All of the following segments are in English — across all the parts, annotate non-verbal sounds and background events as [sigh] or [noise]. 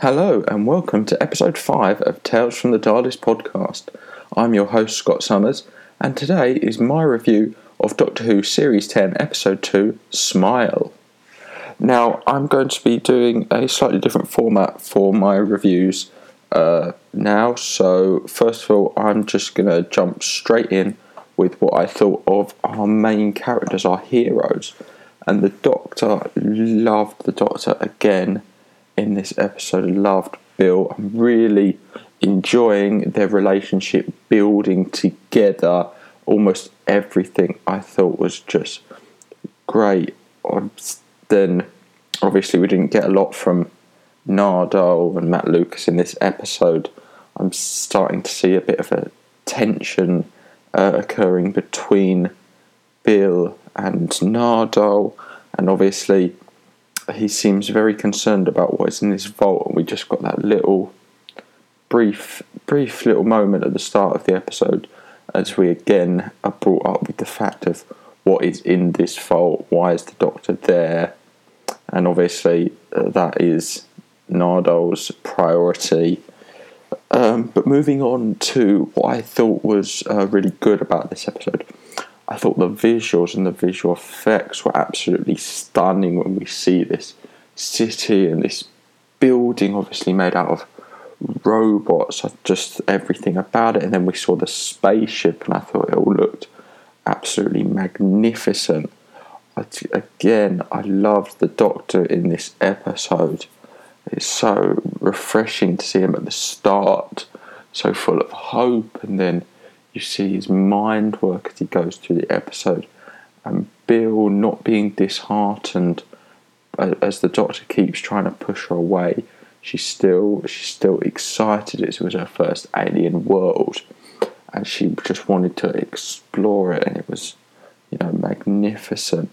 Hello, and welcome to episode 5 of Tales from the TARDIS podcast. I'm your host, Scott Summers, and today is my review of Doctor Who Series 10, Episode 2 Smile. Now, I'm going to be doing a slightly different format for my reviews uh, now, so first of all, I'm just going to jump straight in with what I thought of our main characters, our heroes. And the Doctor loved the Doctor again in this episode. Loved Bill. I'm really enjoying their relationship building together. Almost everything I thought was just great. Then, obviously, we didn't get a lot from Nardole and Matt Lucas in this episode. I'm starting to see a bit of a tension uh, occurring between Bill and Nardole, and obviously he seems very concerned about what's in this vault. And we just got that little brief, brief little moment at the start of the episode as we again are brought up with the fact of what is in this vault. Why is the Doctor there? And obviously uh, that is Nardole's priority. Um, but moving on to what I thought was uh, really good about this episode. I thought the visuals and the visual effects were absolutely stunning when we see this city and this building, obviously made out of robots, just everything about it. And then we saw the spaceship, and I thought it all looked absolutely magnificent. Again, I loved the Doctor in this episode. It's so refreshing to see him at the start, so full of hope, and then you see his mind work as he goes through the episode, and Bill not being disheartened as the Doctor keeps trying to push her away. She's still she's still excited. It was her first alien world, and she just wanted to explore it, and it was, you know, magnificent.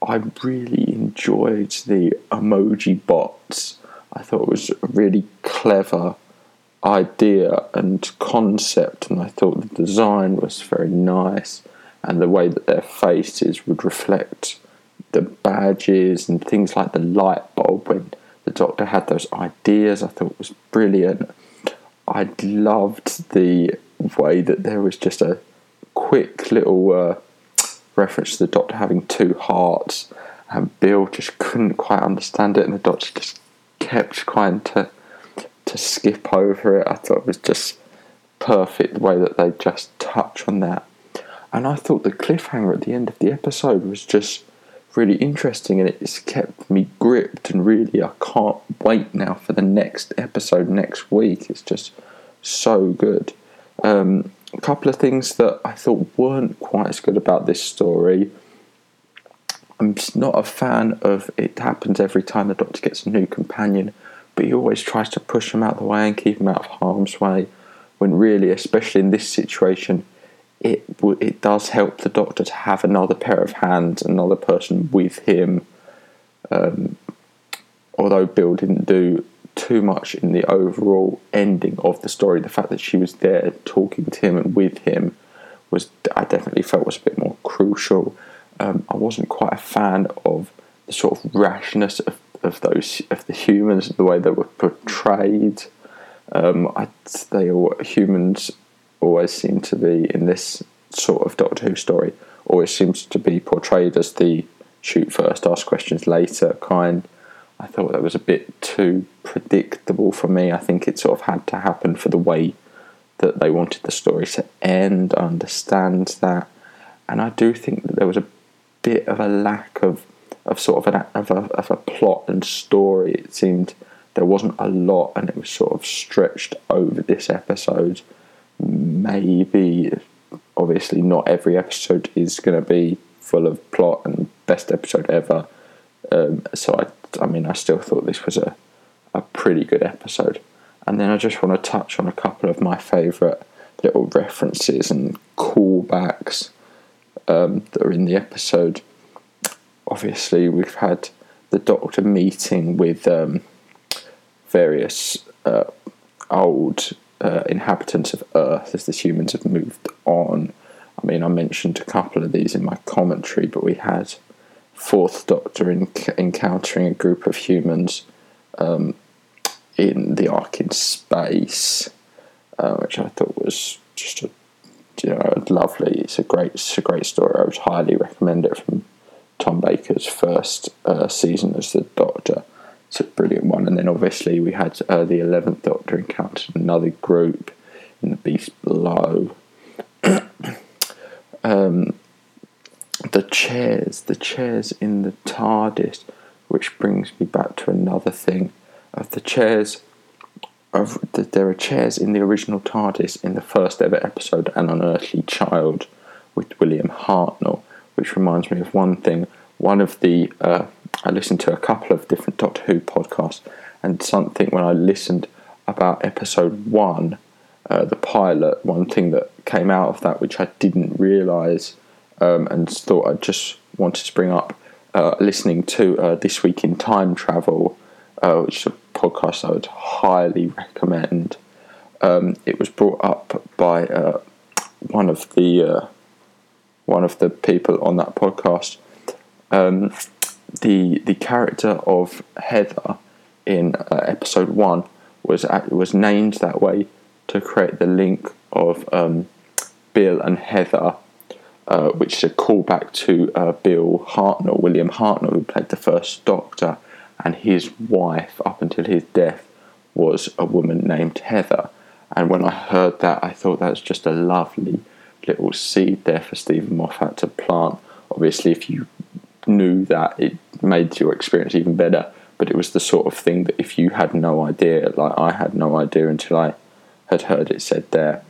I really enjoyed the emoji bots. I thought it was really clever idea and concept, and I thought the design was very nice, and the way that their faces would reflect the badges and things like the light bulb when the Doctor had those ideas, I thought was brilliant. I loved the way that there was just a quick little uh, reference to the Doctor having two hearts, and Bill just couldn't quite understand it, and the Doctor just kept trying to to skip over it. I thought it was just perfect the way that they just touch on that. And I thought the cliffhanger at the end of the episode was just really interesting and it's kept me gripped and really I can't wait now for the next episode next week. It's just so good. Um, a couple of things that I thought weren't quite as good about this story. I'm not a fan of it happens every time the Doctor gets a new companion but he always tries to push them out of the way and keep them out of harm's way. When really, especially in this situation, it it does help the Doctor to have another pair of hands, another person with him. Um, although Bill didn't do too much in the overall ending of the story, the fact that she was there talking to him and with him was I definitely felt was a bit more crucial. Um, I wasn't quite a fan of the sort of rashness of of those of the humans, the way they were portrayed. Um, I, they humans always seem to be in this sort of Doctor Who story always seems to be portrayed as the shoot first, ask questions later kind. I thought that was a bit too predictable for me. I think it sort of had to happen for the way that they wanted the story to end. I understand that, and I do think that there was a bit of a lack of of sort of an of a, of a plot and story. It seemed there wasn't a lot, and it was sort of stretched over this episode. Maybe, obviously, not every episode is going to be full of plot and best episode ever. Um, so I, I mean, I still thought this was a a pretty good episode. And then I just want to touch on a couple of my favourite little references and callbacks um, that are in the episode obviously we've had the Doctor meeting with um, various uh, old uh, inhabitants of Earth as the humans have moved on. I mean, I mentioned a couple of these in my commentary, but we had Fourth Doctor in, encountering a group of humans um, in the Ark in Space, uh, which I thought was just a you know lovely. It's a great it's a great story. I would highly recommend it from Tom Baker's first uh, season as the Doctor. It's a brilliant one. And then obviously we had uh, the Eleventh Doctor encountered another group in the Beast Below. [clears throat] um, the chairs, the chairs in the TARDIS, which brings me back to another thing of the chairs. Of the, there are chairs in the original TARDIS in the first ever episode, An Unearthly Child, with William Hartnell, which reminds me of one thing. One of the uh, I listened to a couple of different Doctor Who podcasts, and something when I listened about episode one, uh, the pilot, one thing that came out of that which I didn't realise um, and thought I just wanted to bring up uh, listening to uh, This Week in Time Travel, uh, which is a podcast I would highly recommend. Um, it was brought up by uh, one of the one of the people on that podcast. Um, the the character of Heather in uh, episode one was was named that way to create the link of um, Bill and Heather uh, which is a callback to uh, Bill Hartnell, William Hartnell, who played the first Doctor, and his wife, up until his death, was a woman named Heather. And when I heard that, I thought that was just a lovely little seed there for Steven Moffat to plant. Obviously, if you knew that, it made your experience even better. But it was the sort of thing that if you had no idea, like I had no idea until I had heard it said there,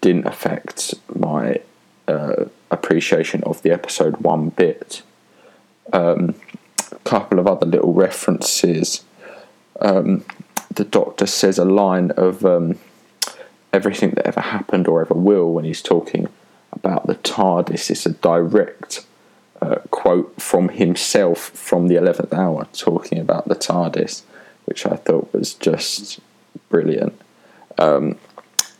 didn't affect my uh, appreciation of the episode one bit. Um, a couple of other little references. Um, the Doctor says a line of um, everything that ever happened or ever will when he's talking about the TARDIS. It's a direct uh, quote from himself from the 11th hour talking about the TARDIS, which I thought was just brilliant. Um,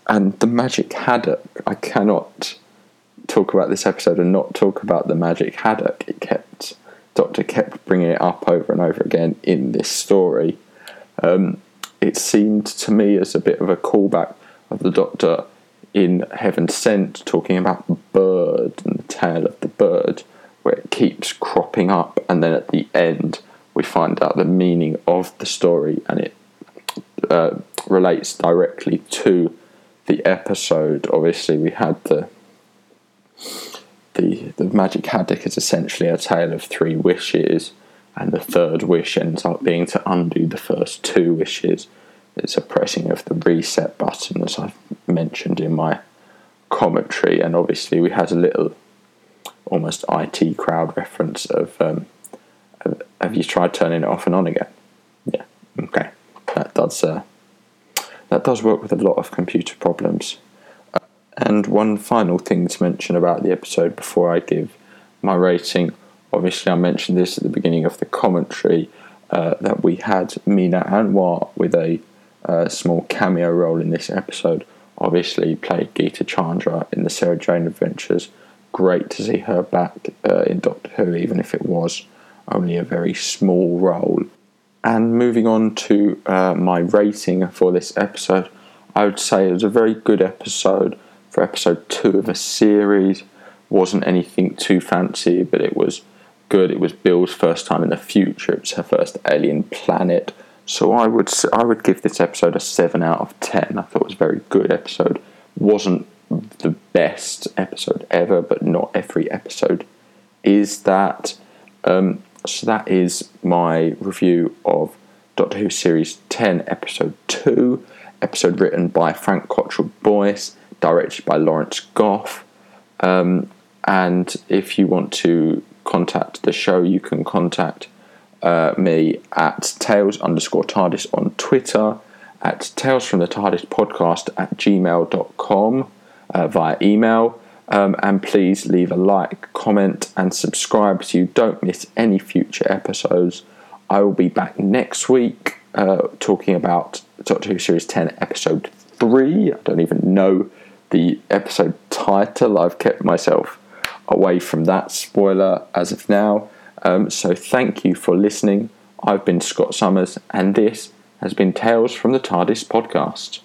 and the magic haddock, I cannot talk about this episode and not talk about the magic haddock. It kept Doctor kept bringing it up over and over again in this story. Um, it seemed to me as a bit of a callback of the Doctor in Heaven Sent talking about the bird and the tale of the bird, where it keeps cropping up, and then at the end we find out the meaning of the story, and it uh, relates directly to the episode. Obviously, we had the the the magic haddock is essentially a tale of three wishes, and the third wish ends up being to undo the first two wishes. It's a pressing of the reset button, as I've mentioned in my commentary, and obviously we had a little almost IT crowd reference of um, have you tried turning it off and on again? Yeah, okay, that does uh, that does work with a lot of computer problems. And one final thing to mention about the episode before I give my rating. Obviously, I mentioned this at the beginning of the commentary uh, that we had Mina Anwar with a small cameo role in this episode. Obviously, played Gita Chandra in the Sarah Jane Adventures. Great to see her back uh, in Doctor Who, even if it was only a very small role. And moving on to uh, my rating for this episode, I would say it was a very good episode for episode two of a series. Wasn't anything too fancy, but it was good. It was Bill's first time in the future. It was her first alien planet. So I would I would give this episode a seven out of ten. I thought it was a very good episode. wasn't the best episode ever, but not every episode is that. Um, so that is my review of Doctor Who Series 10, Episode 2, episode written by Frank Cottrell Boyce, directed by Lawrence Gough. Um, and if you want to contact the show, you can contact uh, me at Tales underscore TARDIS on Twitter, at Tales from the TARDIS podcast at gmail.com uh, via email. Um, and please leave a like, comment, and subscribe so you don't miss any future episodes. I will be back next week uh, talking about Doctor Who Series 10, Episode 3. I don't even know the episode title. I've kept myself away from that spoiler as of now. Um, so thank you for listening. I've been Scott Summers, and this has been Tales from the TARDIS podcast.